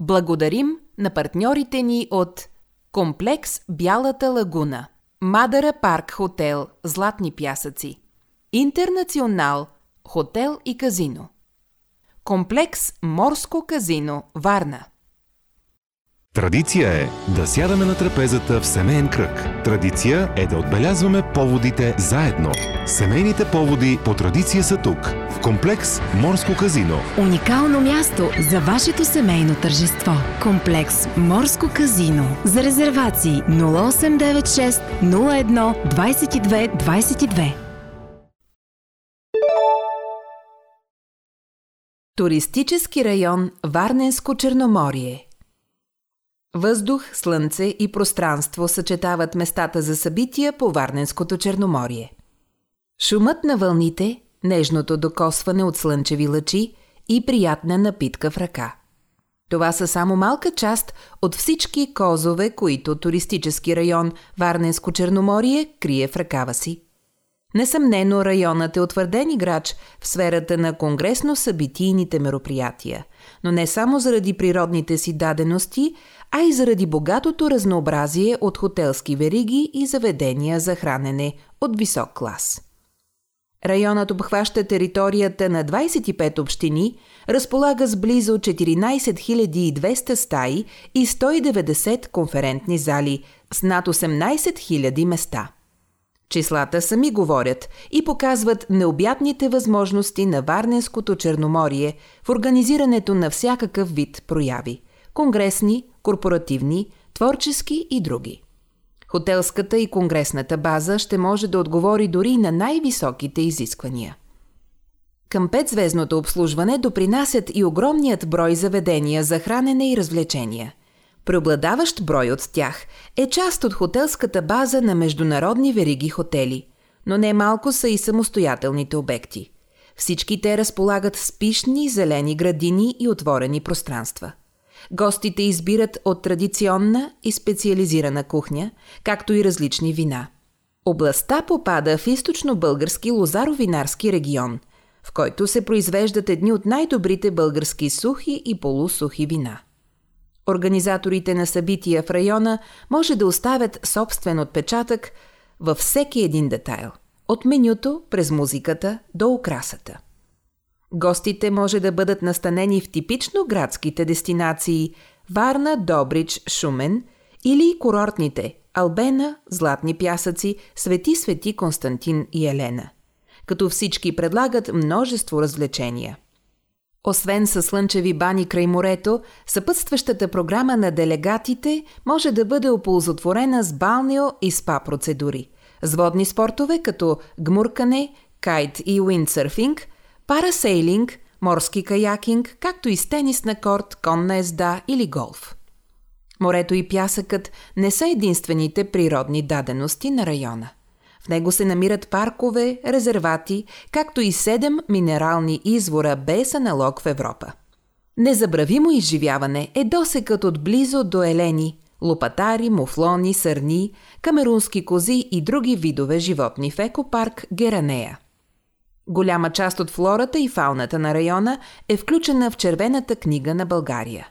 Благодарим на партньорите ни от Комплекс Бялата лагуна, Мадара Парк Хотел Златни пясъци, Интернационал Хотел и казино, Комплекс Морско казино Варна – Традиция е да сядаме на трапезата в семейен кръг. Традиция е да отбелязваме поводите заедно. Семейните поводи по традиция са тук, в комплекс Морско казино. Уникално място за вашето семейно тържество. Комплекс Морско казино. За резервации 0896 01 22 22. Туристически район Варненско Черноморие – Въздух, слънце и пространство съчетават местата за събития по Варненското Черноморие. Шумът на вълните, нежното докосване от слънчеви лъчи и приятна напитка в ръка. Това са само малка част от всички козове, които туристически район Варненско Черноморие крие в ръкава си. Несъмнено районът е утвърден играч в сферата на конгресно-събитийните мероприятия, но не само заради природните си дадености, а и заради богатото разнообразие от хотелски вериги и заведения за хранене от висок клас. Районът обхваща територията на 25 общини, разполага с близо 14 200 стаи и 190 конферентни зали с над 18 000 места. Числата сами говорят и показват необятните възможности на Варненското Черноморие в организирането на всякакъв вид прояви – конгресни, корпоративни, творчески и други. Хотелската и конгресната база ще може да отговори дори на най-високите изисквания. Към петзвездното обслужване допринасят и огромният брой заведения за хранене и развлечения. Преобладаващ брой от тях е част от хотелската база на международни вериги хотели, но не малко са и самостоятелните обекти. Всички те разполагат с пишни зелени градини и отворени пространства – Гостите избират от традиционна и специализирана кухня, както и различни вина. Областта попада в източно-български лозаровинарски регион, в който се произвеждат едни от най-добрите български сухи и полусухи вина. Организаторите на събития в района може да оставят собствен отпечатък във всеки един детайл – от менюто през музиката до украсата. Гостите може да бъдат настанени в типично градските дестинации Варна, Добрич, Шумен или курортните Албена, Златни пясъци, Свети Свети Константин и Елена. Като всички предлагат множество развлечения. Освен със слънчеви бани край морето, съпътстващата програма на делегатите може да бъде оползотворена с балнео и спа процедури, с водни спортове като гмуркане, кайт и уиндсърфинг – парасейлинг, морски каякинг, както и с тенис на корт, конна езда или голф. Морето и пясъкът не са единствените природни дадености на района. В него се намират паркове, резервати, както и седем минерални извора без аналог в Европа. Незабравимо изживяване е досекът от близо до елени, лопатари, муфлони, сърни, камерунски кози и други видове животни в екопарк Геранея. Голяма част от флората и фауната на района е включена в Червената книга на България.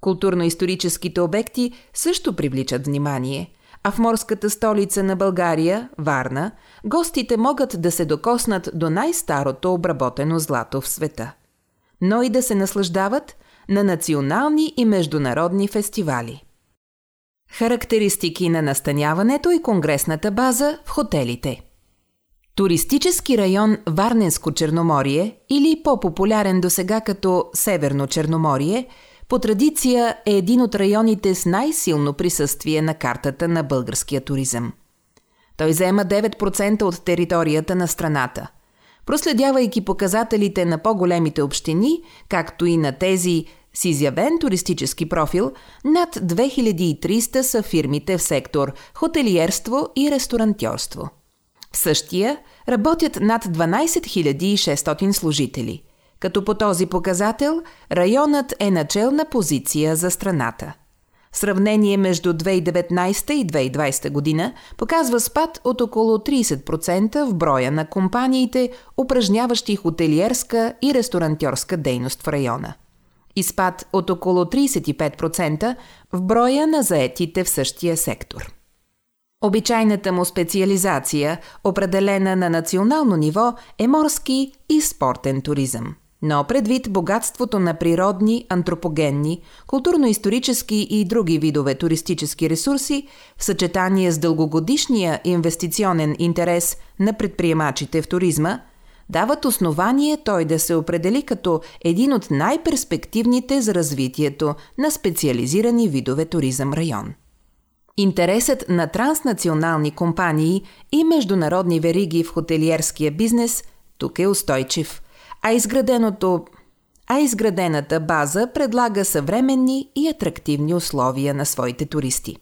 Културно-историческите обекти също привличат внимание, а в морската столица на България, Варна, гостите могат да се докоснат до най-старото обработено злато в света. Но и да се наслаждават на национални и международни фестивали. Характеристики на настаняването и конгресната база в хотелите – Туристически район Варненско Черноморие или по-популярен до сега като Северно Черноморие, по традиция е един от районите с най-силно присъствие на картата на българския туризъм. Той заема 9% от територията на страната. Проследявайки показателите на по-големите общини, както и на тези с изявен туристически профил, над 2300 са фирмите в сектор хотелиерство и ресторантьорство – в същия работят над 12 600 служители, като по този показател районът е начална позиция за страната. Сравнение между 2019 и 2020 година показва спад от около 30% в броя на компаниите, упражняващи хотелиерска и ресторантьорска дейност в района. и спад от около 35% в броя на заетите в същия сектор. Обичайната му специализация, определена на национално ниво, е морски и спортен туризъм. Но предвид богатството на природни, антропогенни, културно-исторически и други видове туристически ресурси, в съчетание с дългогодишния инвестиционен интерес на предприемачите в туризма, дават основание той да се определи като един от най-перспективните за развитието на специализирани видове туризъм район. Интересът на транснационални компании и международни вериги в хотелиерския бизнес тук е устойчив, а изграденото а изградената база предлага съвременни и атрактивни условия на своите туристи.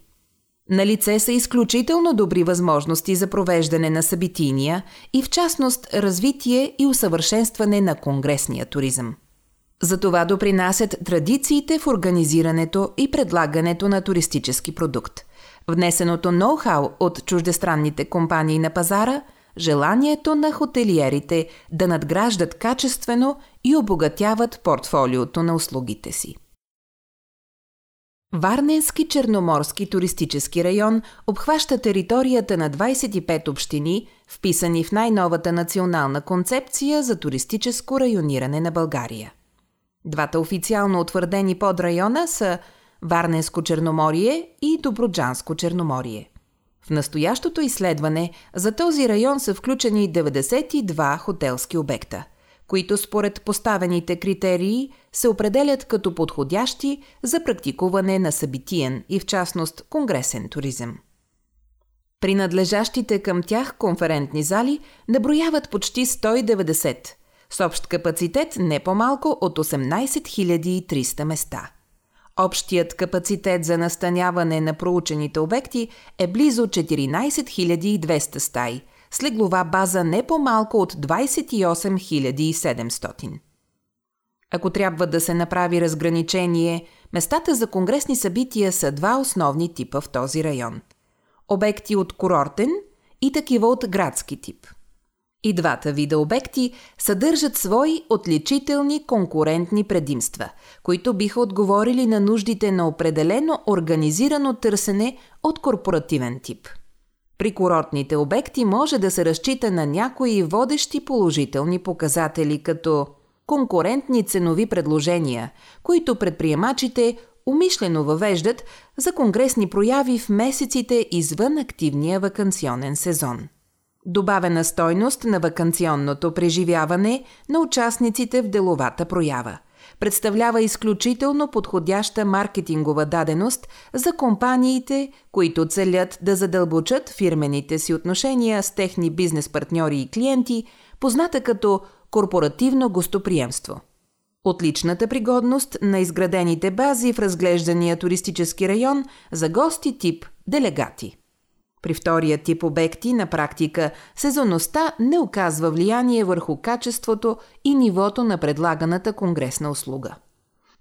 На лице са изключително добри възможности за провеждане на събитийния и в частност развитие и усъвършенстване на конгресния туризъм. За това допринасят традициите в организирането и предлагането на туристически продукт внесеното ноу-хау от чуждестранните компании на пазара, желанието на хотелиерите да надграждат качествено и обогатяват портфолиото на услугите си. Варненски черноморски туристически район обхваща територията на 25 общини, вписани в най-новата национална концепция за туристическо райониране на България. Двата официално утвърдени подрайона са – Варненско Черноморие и Доброджанско Черноморие. В настоящото изследване за този район са включени 92 хотелски обекта, които според поставените критерии се определят като подходящи за практикуване на събитиен и в частност конгресен туризъм. Принадлежащите към тях конферентни зали наброяват почти 190, с общ капацитет не по-малко от 18 300 места – Общият капацитет за настаняване на проучените обекти е близо 14 200 стаи, с леглова база не по-малко от 28 700. Ако трябва да се направи разграничение, местата за конгресни събития са два основни типа в този район. Обекти от курортен и такива от градски тип – и двата вида обекти съдържат свои отличителни конкурентни предимства, които биха отговорили на нуждите на определено организирано търсене от корпоративен тип. При курортните обекти може да се разчита на някои водещи положителни показатели, като конкурентни ценови предложения, които предприемачите умишлено въвеждат за конгресни прояви в месеците извън активния вакансионен сезон – добавена стойност на вакансионното преживяване на участниците в деловата проява. Представлява изключително подходяща маркетингова даденост за компаниите, които целят да задълбочат фирмените си отношения с техни бизнес партньори и клиенти, позната като корпоративно гостоприемство. Отличната пригодност на изградените бази в разглеждания туристически район за гости тип делегати. При втория тип обекти на практика сезонността не оказва влияние върху качеството и нивото на предлаганата конгресна услуга.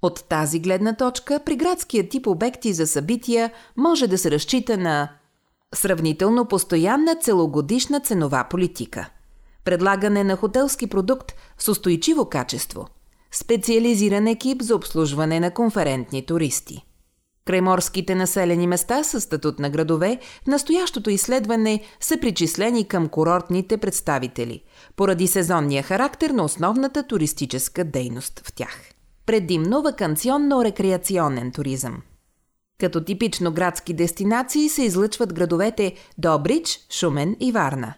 От тази гледна точка при градския тип обекти за събития може да се разчита на сравнително постоянна целогодишна ценова политика, предлагане на хотелски продукт с устойчиво качество, специализиран екип за обслужване на конферентни туристи – Крайморските населени места с статут на градове настоящото изследване са причислени към курортните представители, поради сезонния характер на основната туристическа дейност в тях. Предимно вакансионно-рекреационен туризъм. Като типично градски дестинации се излъчват градовете Добрич, Шумен и Варна.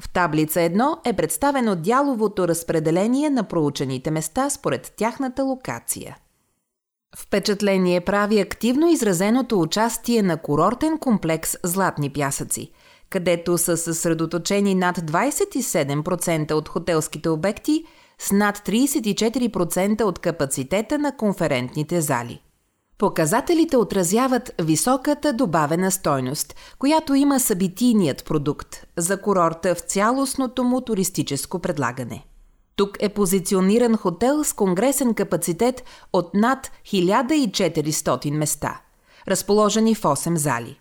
В таблица 1 е представено дяловото разпределение на проучените места според тяхната локация – Впечатление прави активно изразеното участие на курортен комплекс Златни пясъци, където са съсредоточени над 27% от хотелските обекти с над 34% от капацитета на конферентните зали. Показателите отразяват високата добавена стойност, която има събитийният продукт за курорта в цялостното му туристическо предлагане. Тук е позициониран хотел с конгресен капацитет от над 1400 места, разположени в 8 зали.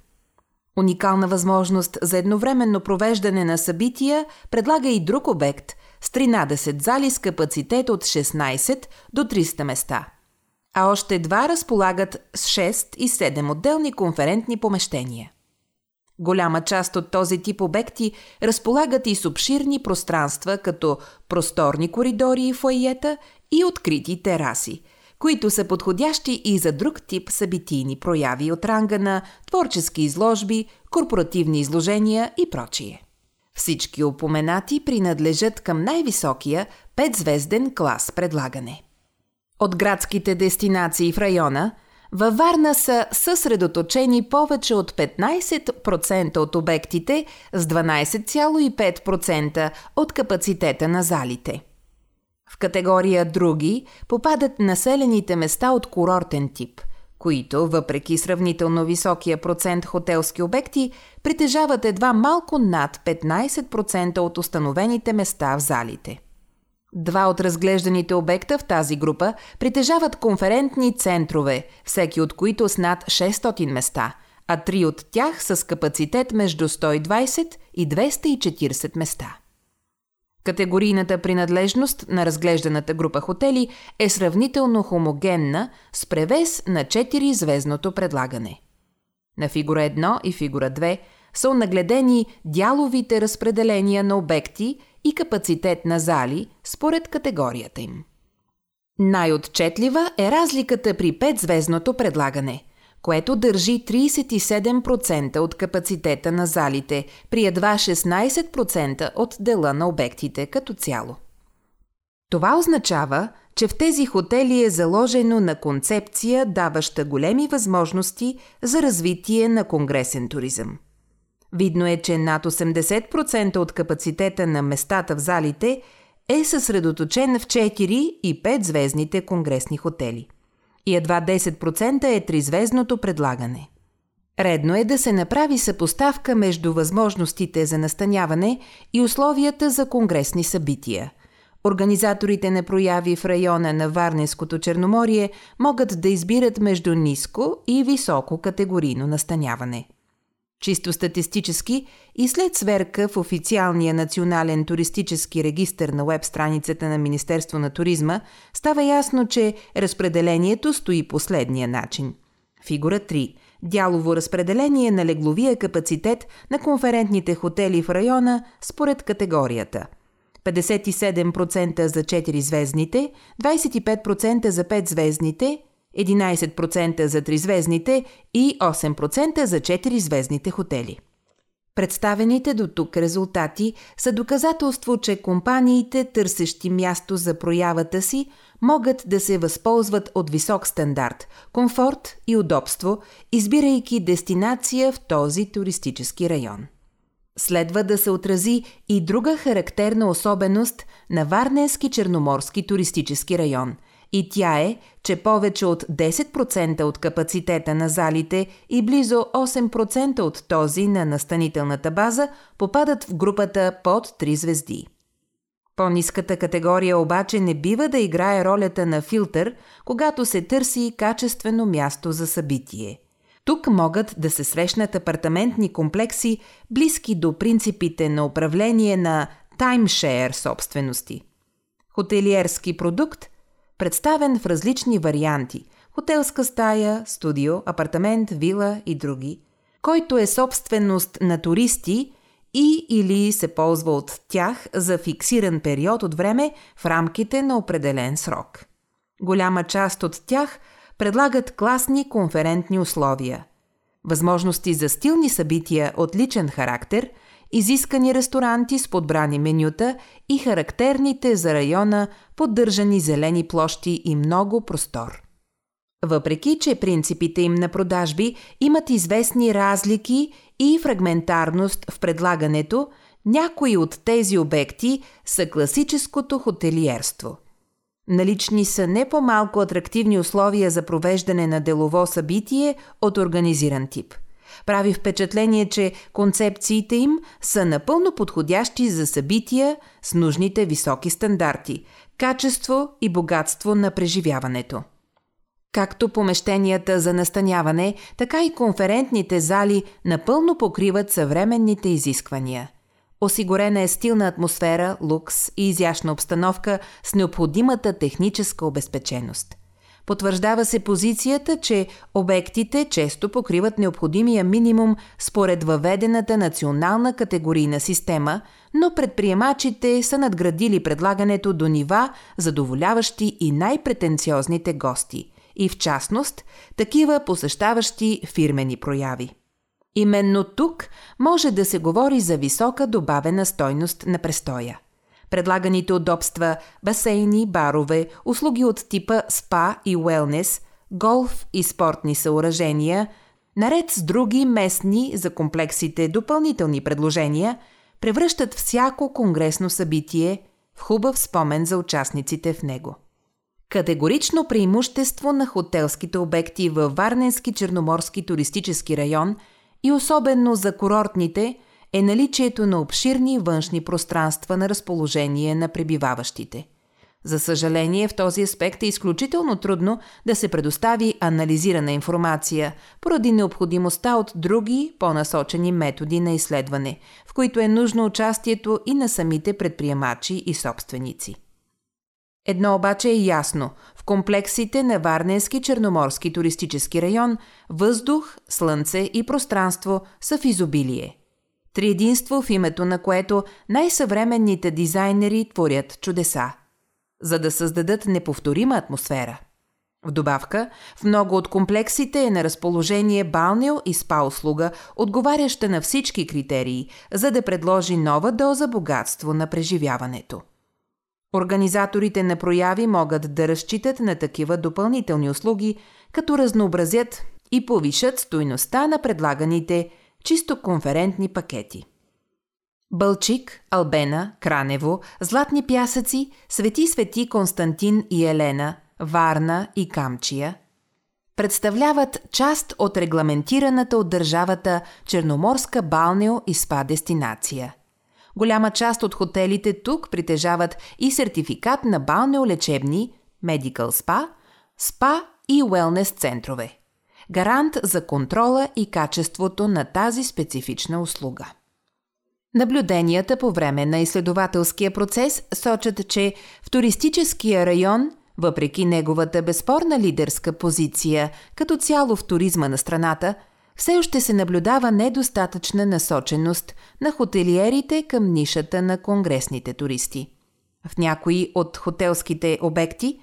Уникална възможност за едновременно провеждане на събития предлага и друг обект с 13 зали с капацитет от 16 до 300 места. а още два разполагат с 6 и 7 отделни конферентни помещения. Голяма част от този тип обекти разполагат и с обширни пространства, като просторни коридори и фойета и открити тераси, които са подходящи и за друг тип събитийни прояви от ранга на творчески изложби, корпоративни изложения и прочие. Всички упоменати принадлежат към най-високия петзвезден клас предлагане. От градските дестинации в района – във Варна са съсредоточени повече от 15% от обектите с 12,5% от капацитета на залите. В категория Други попадат населените места от курортен тип, които, въпреки сравнително високия процент хотелски обекти, притежават едва малко над 15% от установените места в залите. Два от разглежданите обекта в тази група притежават конферентни центрове, всеки от които с над 600 места, а три от тях с капацитет между 120 и 240 места. Категорийната принадлежност на разглежданата група хотели е сравнително хомогенна с превес на 4-звездното предлагане. На фигура 1 и фигура 2 са нагледени дяловите разпределения на обекти и капацитет на зали според категорията им. Най-отчетлива е разликата при 5-звездното предлагане, което държи 37% от капацитета на залите при едва 16% от дела на обектите като цяло. Това означава, че в тези хотели е заложено на концепция, даваща големи възможности за развитие на конгресен туризъм. Видно е, че над 80% от капацитета на местата в залите е съсредоточен в 4 и 5 звездните конгресни хотели. И едва 10% е тризвездното предлагане. Редно е да се направи съпоставка между възможностите за настаняване и условията за конгресни събития. Организаторите на прояви в района на Варненското Черноморие могат да избират между ниско и високо категорийно настаняване – Чисто статистически и след сверка в официалния национален туристически регистр на веб страницата на Министерство на туризма става ясно, че разпределението стои последния начин. Фигура 3. Дялово разпределение на легловия капацитет на конферентните хотели в района според категорията. 57% за 4 звездните, 25% за 5 звездните – 11% за тризвездните и 8% за 4-звездните хотели. Представените до тук резултати са доказателство, че компаниите, търсещи място за проявата си, могат да се възползват от висок стандарт, комфорт и удобство, избирайки дестинация в този туристически район. Следва да се отрази и друга характерна особеност на Варненски черноморски туристически район – и тя е, че повече от 10% от капацитета на залите и близо 8% от този на настанителната база попадат в групата под 3 звезди. По-низката категория обаче не бива да играе ролята на филтър, когато се търси качествено място за събитие. Тук могат да се срещнат апартаментни комплекси, близки до принципите на управление на таймшеер собствености. Хотелиерски продукт – представен в различни варианти – хотелска стая, студио, апартамент, вила и други, който е собственост на туристи и или се ползва от тях за фиксиран период от време в рамките на определен срок. Голяма част от тях предлагат класни конферентни условия, възможности за стилни събития от личен характер – изискани ресторанти с подбрани менюта и характерните за района поддържани зелени площи и много простор. Въпреки, че принципите им на продажби имат известни разлики и фрагментарност в предлагането, някои от тези обекти са класическото хотелиерство. Налични са не по-малко атрактивни условия за провеждане на делово събитие от организиран тип – прави впечатление, че концепциите им са напълно подходящи за събития с нужните високи стандарти, качество и богатство на преживяването. Както помещенията за настаняване, така и конферентните зали напълно покриват съвременните изисквания. Осигурена е стилна атмосфера, лукс и изящна обстановка с необходимата техническа обезпеченост – Потвърждава се позицията, че обектите често покриват необходимия минимум според въведената национална категорийна система, но предприемачите са надградили предлагането до нива, задоволяващи и най-претенциозните гости, и в частност, такива посещаващи фирмени прояви. Именно тук може да се говори за висока добавена стойност на престоя. Предлаганите удобства – басейни, барове, услуги от типа спа и уелнес, голф и спортни съоръжения, наред с други местни за комплексите допълнителни предложения, превръщат всяко конгресно събитие в хубав спомен за участниците в него. Категорично преимущество на хотелските обекти във Варненски черноморски туристически район и особено за курортните – е наличието на обширни външни пространства на разположение на пребиваващите. За съжаление, в този аспект е изключително трудно да се предостави анализирана информация, поради необходимостта от други, по-насочени методи на изследване, в които е нужно участието и на самите предприемачи и собственици. Едно обаче е ясно – в комплексите на Варненски черноморски туристически район въздух, слънце и пространство са в изобилие – Триединство, в името на което най-съвременните дизайнери творят чудеса, за да създадат неповторима атмосфера. В добавка, в много от комплексите е на разположение балнео и спа услуга, отговаряща на всички критерии, за да предложи нова доза богатство на преживяването. Организаторите на прояви могат да разчитат на такива допълнителни услуги, като разнообразят и повишат стойността на предлаганите – чисто конферентни пакети. Бълчик, Албена, Кранево, Златни пясъци, Свети Свети Константин и Елена, Варна и Камчия представляват част от регламентираната от държавата Черноморска балнео и спа дестинация. Голяма част от хотелите тук притежават и сертификат на балнеолечебни, Medical Spa, спа и уелнес центрове гарант за контрола и качеството на тази специфична услуга. Наблюденията по време на изследователския процес сочат, че в туристическия район, въпреки неговата безспорна лидерска позиция като цяло в туризма на страната, все още се наблюдава недостатъчна насоченост на хотелиерите към нишата на конгресните туристи. В някои от хотелските обекти,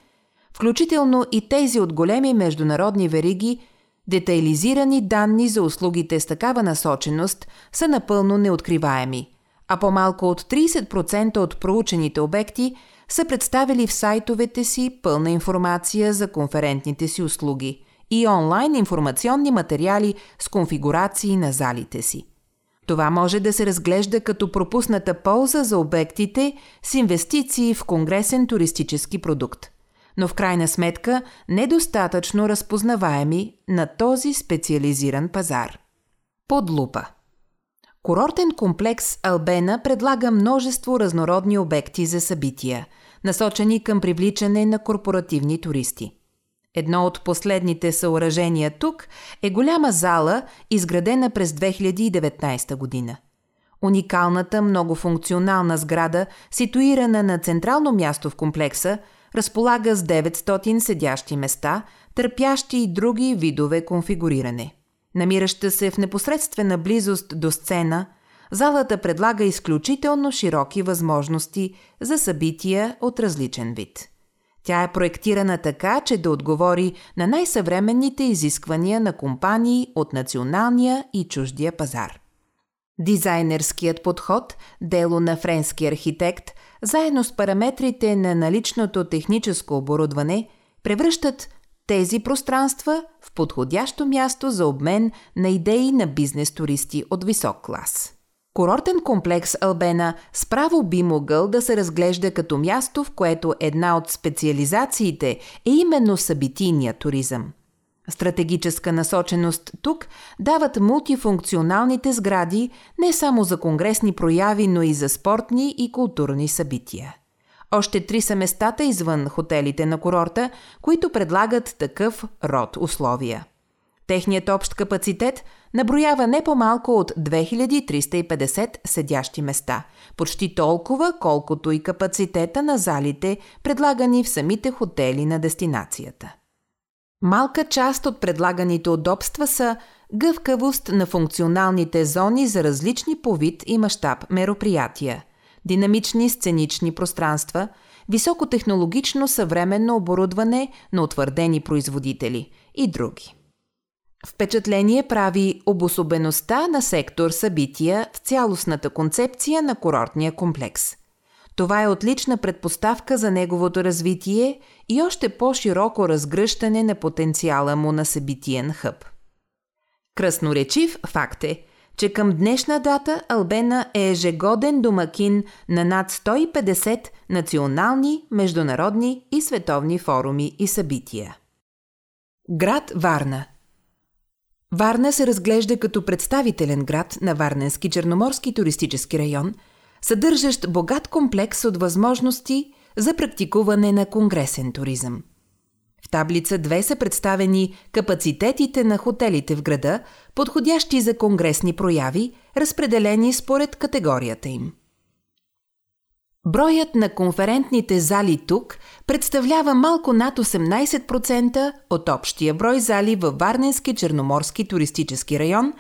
включително и тези от големи международни вериги, Детайлизирани данни за услугите с такава насоченост са напълно неоткриваеми, а по-малко от 30% от проучените обекти са представили в сайтовете си пълна информация за конферентните си услуги и онлайн информационни материали с конфигурации на залите си. Това може да се разглежда като пропусната полза за обектите с инвестиции в конгресен туристически продукт но в крайна сметка недостатъчно разпознаваеми на този специализиран пазар. Под лупа Курортен комплекс Албена предлага множество разнородни обекти за събития, насочени към привличане на корпоративни туристи. Едно от последните съоръжения тук е голяма зала, изградена през 2019 година. Уникалната многофункционална сграда, ситуирана на централно място в комплекса – разполага с 900 седящи места, търпящи и други видове конфигуриране. Намираща се в непосредствена близост до сцена, залата предлага изключително широки възможности за събития от различен вид. Тя е проектирана така, че да отговори на най-съвременните изисквания на компании от националния и чуждия пазар. Дизайнерският подход, дело на френски архитект – заедно с параметрите на наличното техническо оборудване, превръщат тези пространства в подходящо място за обмен на идеи на бизнес туристи от висок клас. Курортен комплекс Албена справо би могъл да се разглежда като място, в което една от специализациите е именно събитийния туризъм – Стратегическа насоченост тук дават мултифункционалните сгради не само за конгресни прояви, но и за спортни и културни събития. Още три са местата извън хотелите на курорта, които предлагат такъв род условия. Техният общ капацитет наброява не по-малко от 2350 седящи места, почти толкова, колкото и капацитета на залите, предлагани в самите хотели на дестинацията. Малка част от предлаганите удобства са гъвкавост на функционалните зони за различни по вид и мащаб мероприятия, динамични сценични пространства, високотехнологично съвременно оборудване на утвърдени производители и други. Впечатление прави обособеността на сектор събития в цялостната концепция на курортния комплекс. Това е отлична предпоставка за неговото развитие и още по-широко разгръщане на потенциала му на събитиен хъб. Кръсноречив факт е, че към днешна дата Албена е ежегоден домакин на над 150 национални, международни и световни форуми и събития. Град Варна Варна се разглежда като представителен град на Варненски черноморски туристически район, съдържащ богат комплекс от възможности за практикуване на конгресен туризъм – в таблица 2 са представени капацитетите на хотелите в града, подходящи за конгресни прояви, разпределени според категорията им. Броят на конферентните зали тук представлява малко над 18% от общия брой зали във Варненски черноморски туристически район,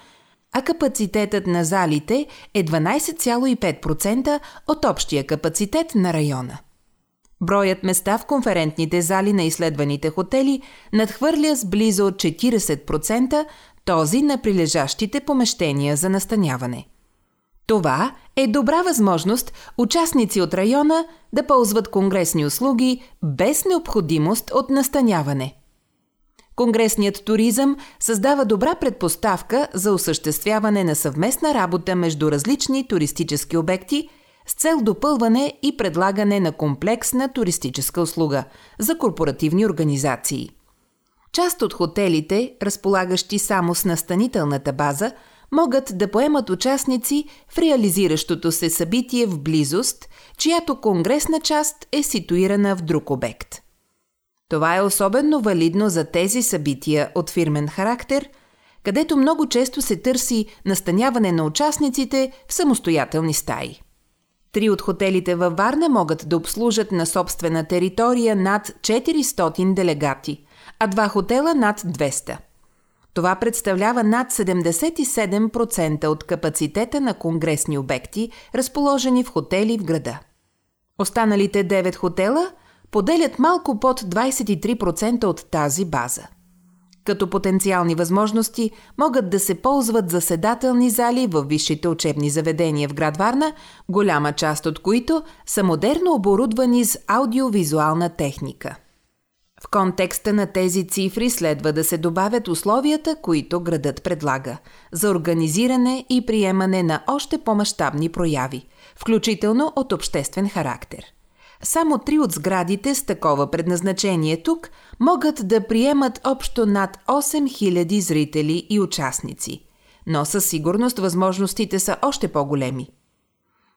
а капацитетът на залите е 12,5% от общия капацитет на района. Броят места в конферентните зали на изследваните хотели надхвърля с близо 40% този на прилежащите помещения за настаняване. Това е добра възможност участници от района да ползват конгресни услуги без необходимост от настаняване. Конгресният туризъм създава добра предпоставка за осъществяване на съвместна работа между различни туристически обекти – с цел допълване и предлагане на комплексна туристическа услуга за корпоративни организации. Част от хотелите, разполагащи само с настанителната база, могат да поемат участници в реализиращото се събитие в близост, чиято конгресна част е ситуирана в друг обект. Това е особено валидно за тези събития от фирмен характер, където много често се търси настаняване на участниците в самостоятелни стаи. Три от хотелите във Варна могат да обслужат на собствена територия над 400 делегати, а два хотела над 200. Това представлява над 77% от капацитета на конгресни обекти, разположени в хотели в града. Останалите 9 хотела поделят малко под 23% от тази база. Като потенциални възможности могат да се ползват заседателни зали в висшите учебни заведения в град Варна, голяма част от които са модерно оборудвани с аудиовизуална техника. В контекста на тези цифри следва да се добавят условията, които градът предлага за организиране и приемане на още по-масштабни прояви, включително от обществен характер – само три от сградите с такова предназначение тук могат да приемат общо над 8000 зрители и участници, но със сигурност възможностите са още по-големи.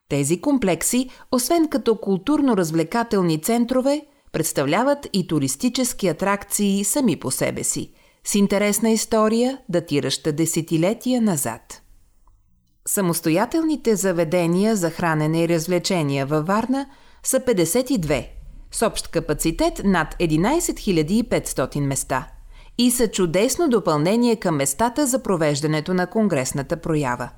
Тези комплекси, освен като културно-развлекателни центрове, представляват и туристически атракции сами по себе си, с интересна история, датираща десетилетия назад. Самостоятелните заведения за хранене и развлечения във Варна – са 52, с общ капацитет над 11 500 места и са чудесно допълнение към местата за провеждането на конгресната проява.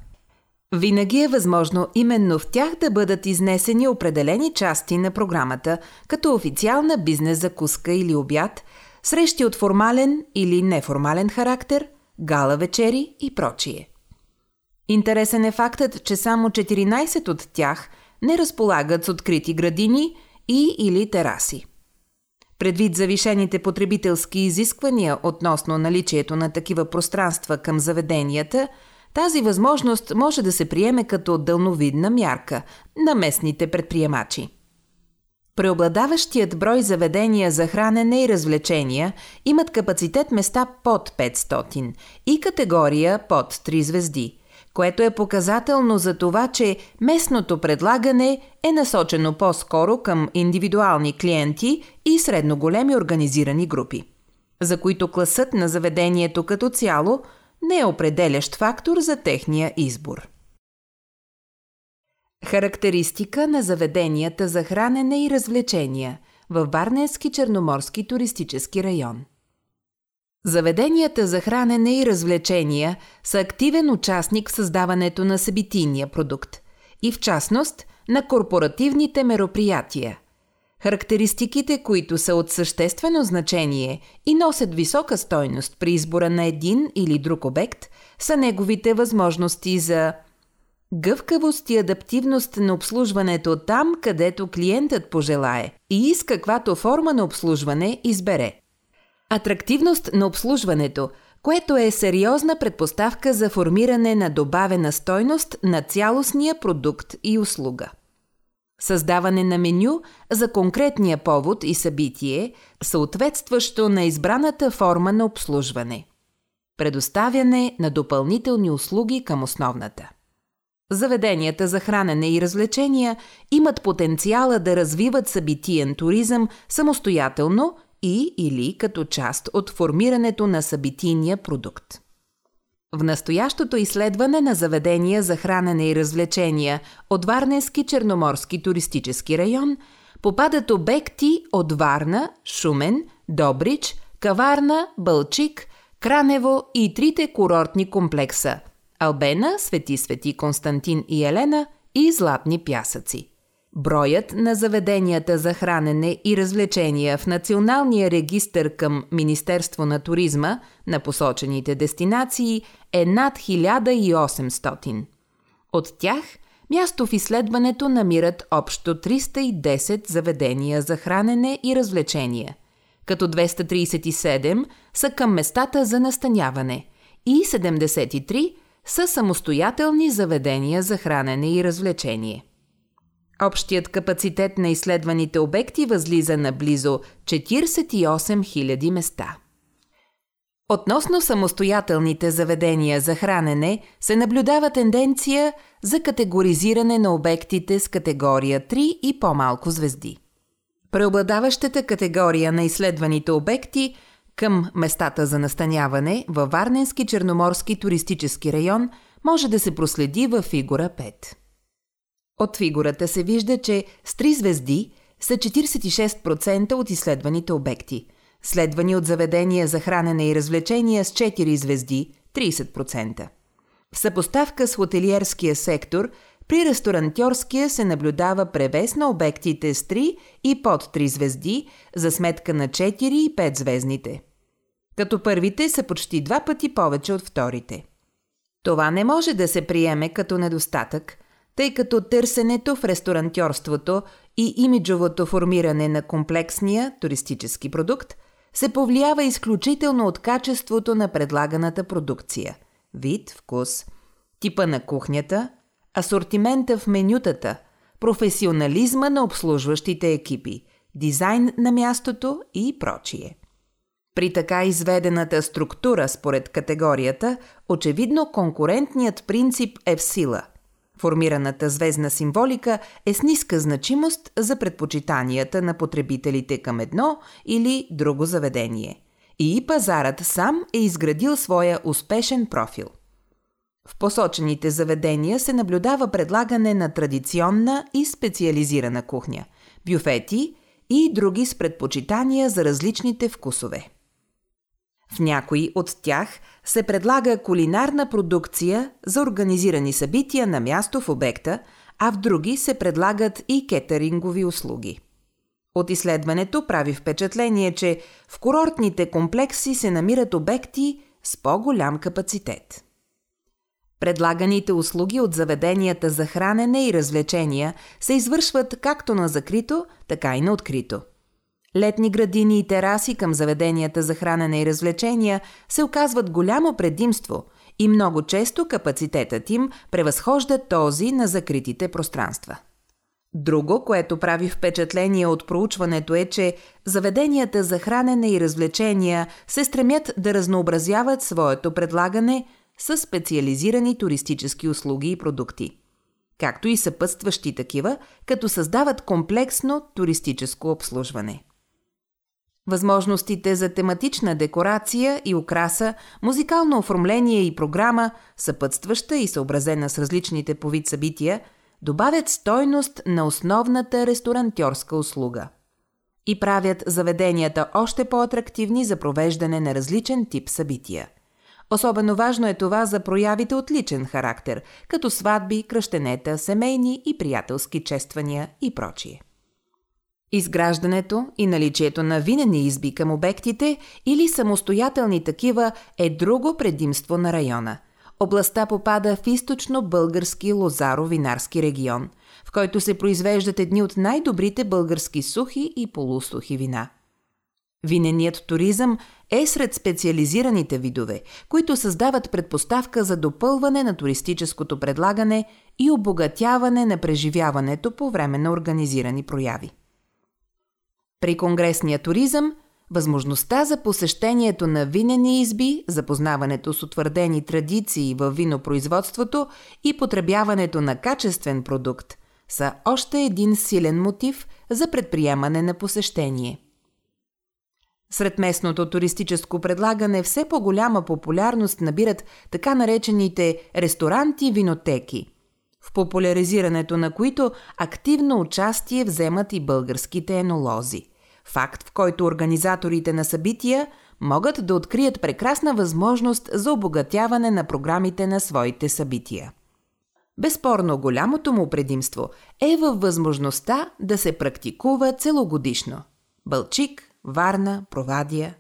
Винаги е възможно именно в тях да бъдат изнесени определени части на програмата, като официална бизнес закуска или обяд, срещи от формален или неформален характер, гала вечери и прочие. Интересен е фактът, че само 14 от тях – не разполагат с открити градини и или тераси. Предвид завишените потребителски изисквания относно наличието на такива пространства към заведенията, тази възможност може да се приеме като дълновидна мярка на местните предприемачи. Преобладаващият брой заведения за хранене и развлечения имат капацитет места под 500 и категория под 3 звезди – което е показателно за това, че местното предлагане е насочено по-скоро към индивидуални клиенти и средно големи организирани групи, за които класът на заведението като цяло не е определящ фактор за техния избор. Характеристика на заведенията за хранене и развлечения в Варненски черноморски туристически район – Заведенията за хранене и развлечения са активен участник в създаването на събитийния продукт и в частност на корпоративните мероприятия. Характеристиките, които са от съществено значение и носят висока стойност при избора на един или друг обект, са неговите възможности за гъвкавост и адаптивност на обслужването там, където клиентът пожелае и с каквато форма на обслужване избере – Атрактивност на обслужването, което е сериозна предпоставка за формиране на добавена стойност на цялостния продукт и услуга. Създаване на меню за конкретния повод и събитие, съответстващо на избраната форма на обслужване. Предоставяне на допълнителни услуги към основната. Заведенията за хранене и развлечения имат потенциала да развиват събитиен туризъм самостоятелно и или като част от формирането на събитийния продукт. В настоящото изследване на заведения за хранене и развлечения от Варненски черноморски туристически район попадат обекти от Варна, Шумен, Добрич, Каварна, Бълчик, Кранево и трите курортни комплекса – Албена, Свети Свети Константин и Елена и Златни пясъци – Броят на заведенията за хранене и развлечения в Националния регистър към Министерство на туризма на посочените дестинации е над 1800. От тях място в изследването намират общо 310 заведения за хранене и развлечения, като 237 са към местата за настаняване и 73 са самостоятелни заведения за хранене и развлечение. Общият капацитет на изследваните обекти възлиза на близо 48 000 места. Относно самостоятелните заведения за хранене се наблюдава тенденция за категоризиране на обектите с категория 3 и по-малко звезди. Преобладаващата категория на изследваните обекти към местата за настаняване във Варненски черноморски туристически район може да се проследи във фигура 5. От фигурата се вижда, че с три звезди са 46% от изследваните обекти, следвани от заведения за хранене и развлечения с 4 звезди 30%. В съпоставка с хотелиерския сектор, при ресторантьорския се наблюдава превес на обектите с 3 и под 3 звезди за сметка на 4 и 5 звездните. Като първите са почти два пъти повече от вторите. Това не може да се приеме като недостатък – тъй като търсенето в ресторантьорството и имиджовото формиране на комплексния туристически продукт се повлиява изключително от качеството на предлаганата продукция – вид, вкус, типа на кухнята, асортимента в менютата, професионализма на обслужващите екипи, дизайн на мястото и прочие. При така изведената структура според категорията, очевидно конкурентният принцип е в сила – Формираната звездна символика е с ниска значимост за предпочитанията на потребителите към едно или друго заведение. И пазарът сам е изградил своя успешен профил. В посочените заведения се наблюдава предлагане на традиционна и специализирана кухня, бюфети и други с предпочитания за различните вкусове. В някои от тях се предлага кулинарна продукция за организирани събития на място в обекта, а в други се предлагат и кетерингови услуги. От изследването прави впечатление, че в курортните комплекси се намират обекти с по-голям капацитет. Предлаганите услуги от заведенията за хранене и развлечения се извършват както на закрито, така и на открито – Летни градини и тераси към заведенията за хранене и развлечения се оказват голямо предимство и много често капацитетът им превъзхожда този на закритите пространства. Друго, което прави впечатление от проучването е, че заведенията за хранене и развлечения се стремят да разнообразяват своето предлагане с специализирани туристически услуги и продукти, както и съпътстващи такива, като създават комплексно туристическо обслужване. Възможностите за тематична декорация и украса, музикално оформление и програма, съпътстваща и съобразена с различните по вид събития, добавят стойност на основната ресторантьорска услуга. и правят заведенията още по-атрактивни за провеждане на различен тип събития. Особено важно е това за проявите от личен характер, като сватби, кръщенета, семейни и приятелски чествания и прочие. Изграждането и наличието на винени изби към обектите или самостоятелни такива е друго предимство на района. Областта попада в източно-български лозаро-винарски регион, в който се произвеждат едни от най-добрите български сухи и полусухи вина. Виненият туризъм е сред специализираните видове, които създават предпоставка за допълване на туристическото предлагане и обогатяване на преживяването по време на организирани прояви. При конгресния туризъм възможността за посещението на винени изби, запознаването с утвърдени традиции в винопроизводството и потребяването на качествен продукт са още един силен мотив за предприемане на посещение. Сред местното туристическо предлагане все по-голяма популярност набират така наречените ресторанти-винотеки, в популяризирането на които активно участие вземат и българските енолози. Факт, в който организаторите на събития могат да открият прекрасна възможност за обогатяване на програмите на своите събития. Безспорно голямото му предимство е във възможността да се практикува целогодишно. Бълчик, Варна, Провадия.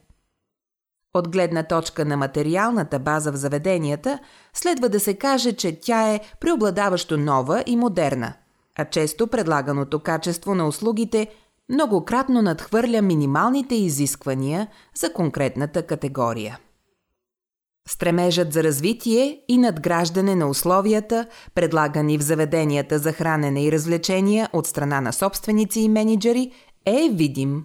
От гледна точка на материалната база в заведенията, следва да се каже, че тя е преобладаващо нова и модерна, а често предлаганото качество на услугите многократно надхвърля минималните изисквания за конкретната категория. Стремежът за развитие и надграждане на условията, предлагани в заведенията за хранене и развлечения от страна на собственици и менеджери, е видим.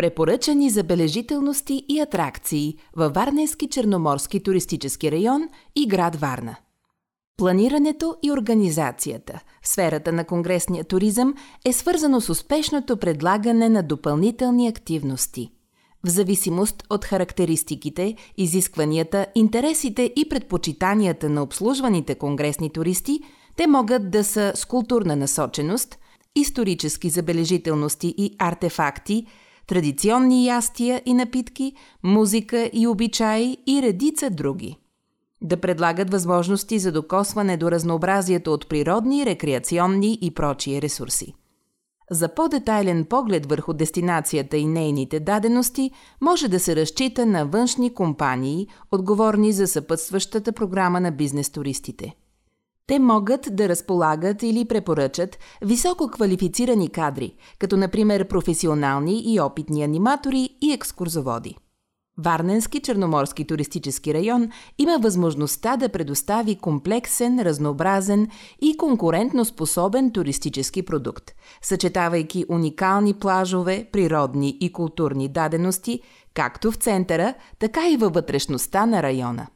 Препоръчани забележителности и атракции във Варненски черноморски туристически район и град Варна. Планирането и организацията в сферата на конгресния туризъм е свързано с успешното предлагане на допълнителни активности – в зависимост от характеристиките, изискванията, интересите и предпочитанията на обслужваните конгресни туристи, те могат да са с културна насоченост, исторически забележителности и артефакти, традиционни ястия и напитки, музика и обичаи и редица други. Да предлагат възможности за докосване до разнообразието от природни, рекреационни и прочие ресурси. За по-детайлен поглед върху дестинацията и нейните дадености може да се разчита на външни компании, отговорни за съпътстващата програма на бизнес туристите. Те могат да разполагат или препоръчат високо квалифицирани кадри, като например професионални и опитни аниматори и екскурзоводи. Варненски черноморски туристически район има възможността да предостави комплексен, разнообразен и конкурентно способен туристически продукт, съчетавайки уникални плажове, природни и културни дадености, както в центъра, така и във вътрешността на района.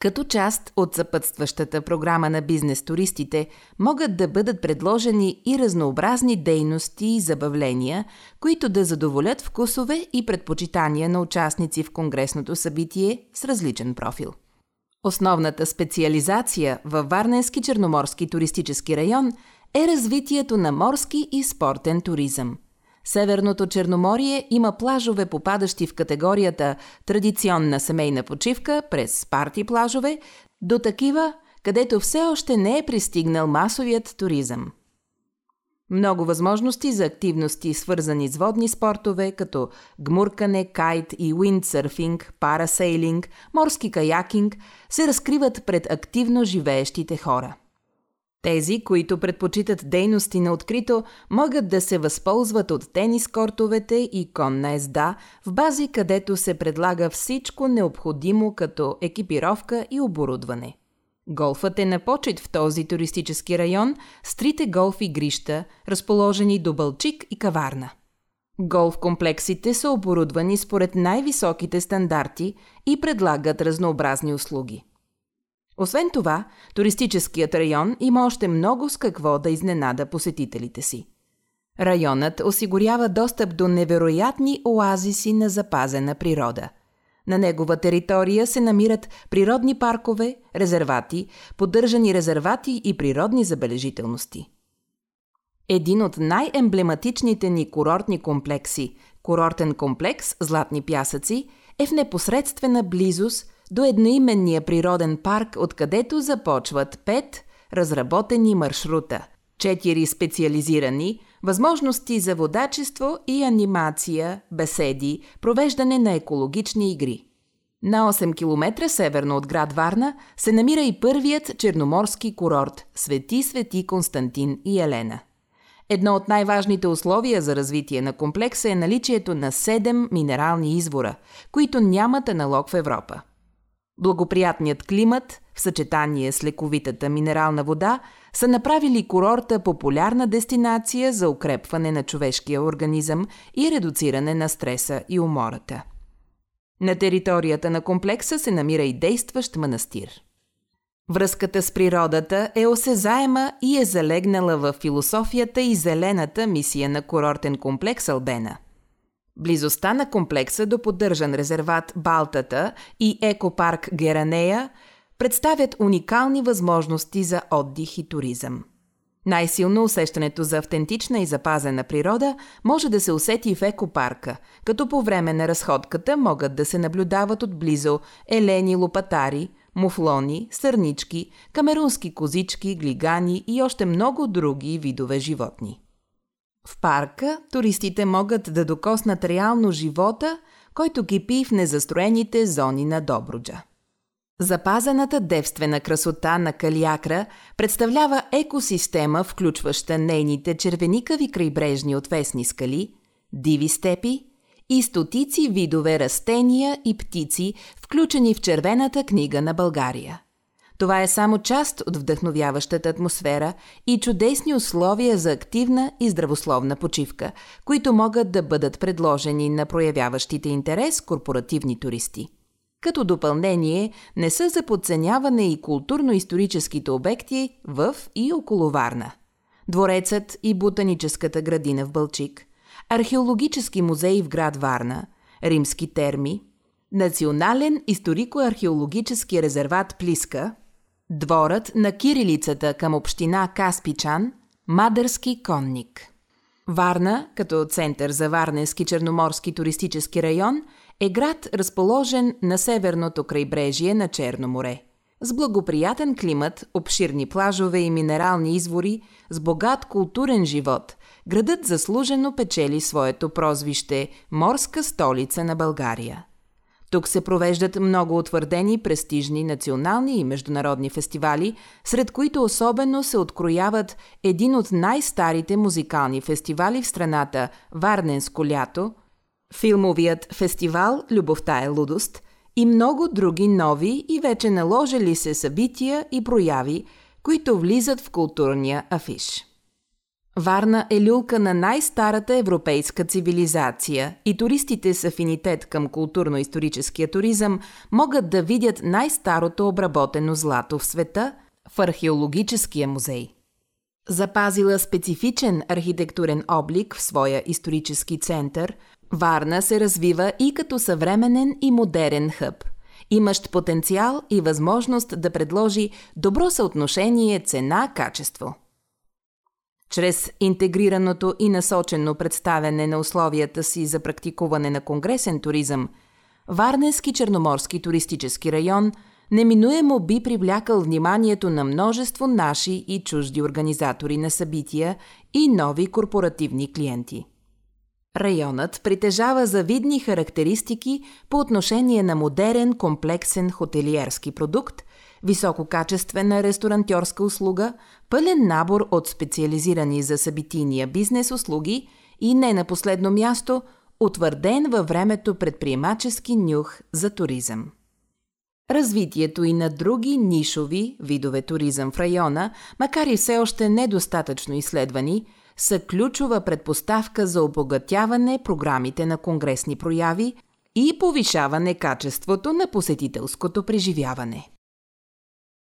Като част от съпътстващата програма на бизнес туристите могат да бъдат предложени и разнообразни дейности и забавления, които да задоволят вкусове и предпочитания на участници в конгресното събитие с различен профил. Основната специализация във Варненски черноморски туристически район е развитието на морски и спортен туризъм – Северното Черноморие има плажове, попадащи в категорията традиционна семейна почивка през парти плажове, до такива, където все още не е пристигнал масовият туризъм. Много възможности за активности, свързани с водни спортове, като гмуркане, кайт и уиндсърфинг, парасейлинг, морски каякинг, се разкриват пред активно живеещите хора – тези, които предпочитат дейности на открито, могат да се възползват от тенис кортовете и конна езда в бази, където се предлага всичко необходимо като екипировка и оборудване. Голфът е на почет в този туристически район с трите голф игрища, разположени до Бълчик и Каварна. Голф комплексите са оборудвани според най-високите стандарти и предлагат разнообразни услуги. Освен това, туристическият район има още много с какво да изненада посетителите си. Районът осигурява достъп до невероятни оазиси на запазена природа. На негова територия се намират природни паркове, резервати, поддържани резервати и природни забележителности. Един от най-емблематичните ни курортни комплекси – курортен комплекс Златни пясъци – е в непосредствена близост до едноименния природен парк, откъдето започват пет разработени маршрута, четири специализирани, възможности за водачество и анимация, беседи, провеждане на екологични игри. На 8 км северно от град Варна се намира и първият черноморски курорт Свети Свети Константин и Елена. Едно от най-важните условия за развитие на комплекса е наличието на 7 минерални извора, които нямат аналог в Европа. Благоприятният климат, в съчетание с лековитата минерална вода, са направили курорта популярна дестинация за укрепване на човешкия организъм и редуциране на стреса и умората. На територията на комплекса се намира и действащ манастир. Връзката с природата е осезаема и е залегнала в философията и зелената мисия на курортен комплекс Албена – Близостта на комплекса до поддържан резерват Балтата и екопарк Геранея представят уникални възможности за отдих и туризъм. Най-силно усещането за автентична и запазена природа може да се усети в екопарка, като по време на разходката могат да се наблюдават отблизо елени лопатари, муфлони, сърнички, камерунски козички, глигани и още много други видове животни. В парка туристите могат да докоснат реално живота, който кипи в незастроените зони на Добруджа. Запазената девствена красота на Калиакра представлява екосистема, включваща нейните червеникави крайбрежни отвесни скали, диви степи и стотици видове растения и птици, включени в червената книга на България – това е само част от вдъхновяващата атмосфера и чудесни условия за активна и здравословна почивка, които могат да бъдат предложени на проявяващите интерес корпоративни туристи. Като допълнение не са за подценяване и културно-историческите обекти в и около Варна. Дворецът и ботаническата градина в Бълчик, археологически музей в град Варна, римски терми, Национален историко-археологически резерват Плиска – Дворът на кирилицата към община Каспичан – Мадърски конник. Варна, като център за Варненски черноморски туристически район, е град разположен на северното крайбрежие на Черно море. С благоприятен климат, обширни плажове и минерални извори, с богат културен живот, градът заслужено печели своето прозвище «Морска столица на България». Тук се провеждат много утвърдени престижни национални и международни фестивали, сред които особено се открояват един от най-старите музикални фестивали в страната – Варненско лято, филмовият фестивал «Любовта е лудост» и много други нови и вече наложили се събития и прояви, които влизат в културния афиш. Варна е люлка на най-старата европейска цивилизация и туристите с афинитет към културно-историческия туризъм могат да видят най-старото обработено злато в света в археологическия музей. Запазила специфичен архитектурен облик в своя исторически център, Варна се развива и като съвременен и модерен хъб, имащ потенциал и възможност да предложи добро съотношение цена-качество – чрез интегрираното и насочено представяне на условията си за практикуване на конгресен туризъм, Варненски черноморски туристически район неминуемо би привлякал вниманието на множество наши и чужди организатори на събития и нови корпоративни клиенти. Районът притежава завидни характеристики по отношение на модерен комплексен хотелиерски продукт, висококачествена ресторантьорска услуга, пълен набор от специализирани за събитийния бизнес услуги и не на последно място утвърден във времето предприемачески нюх за туризъм. Развитието и на други нишови видове туризъм в района, макар и все още недостатъчно изследвани, са ключова предпоставка за обогатяване програмите на конгресни прояви и повишаване качеството на посетителското преживяване.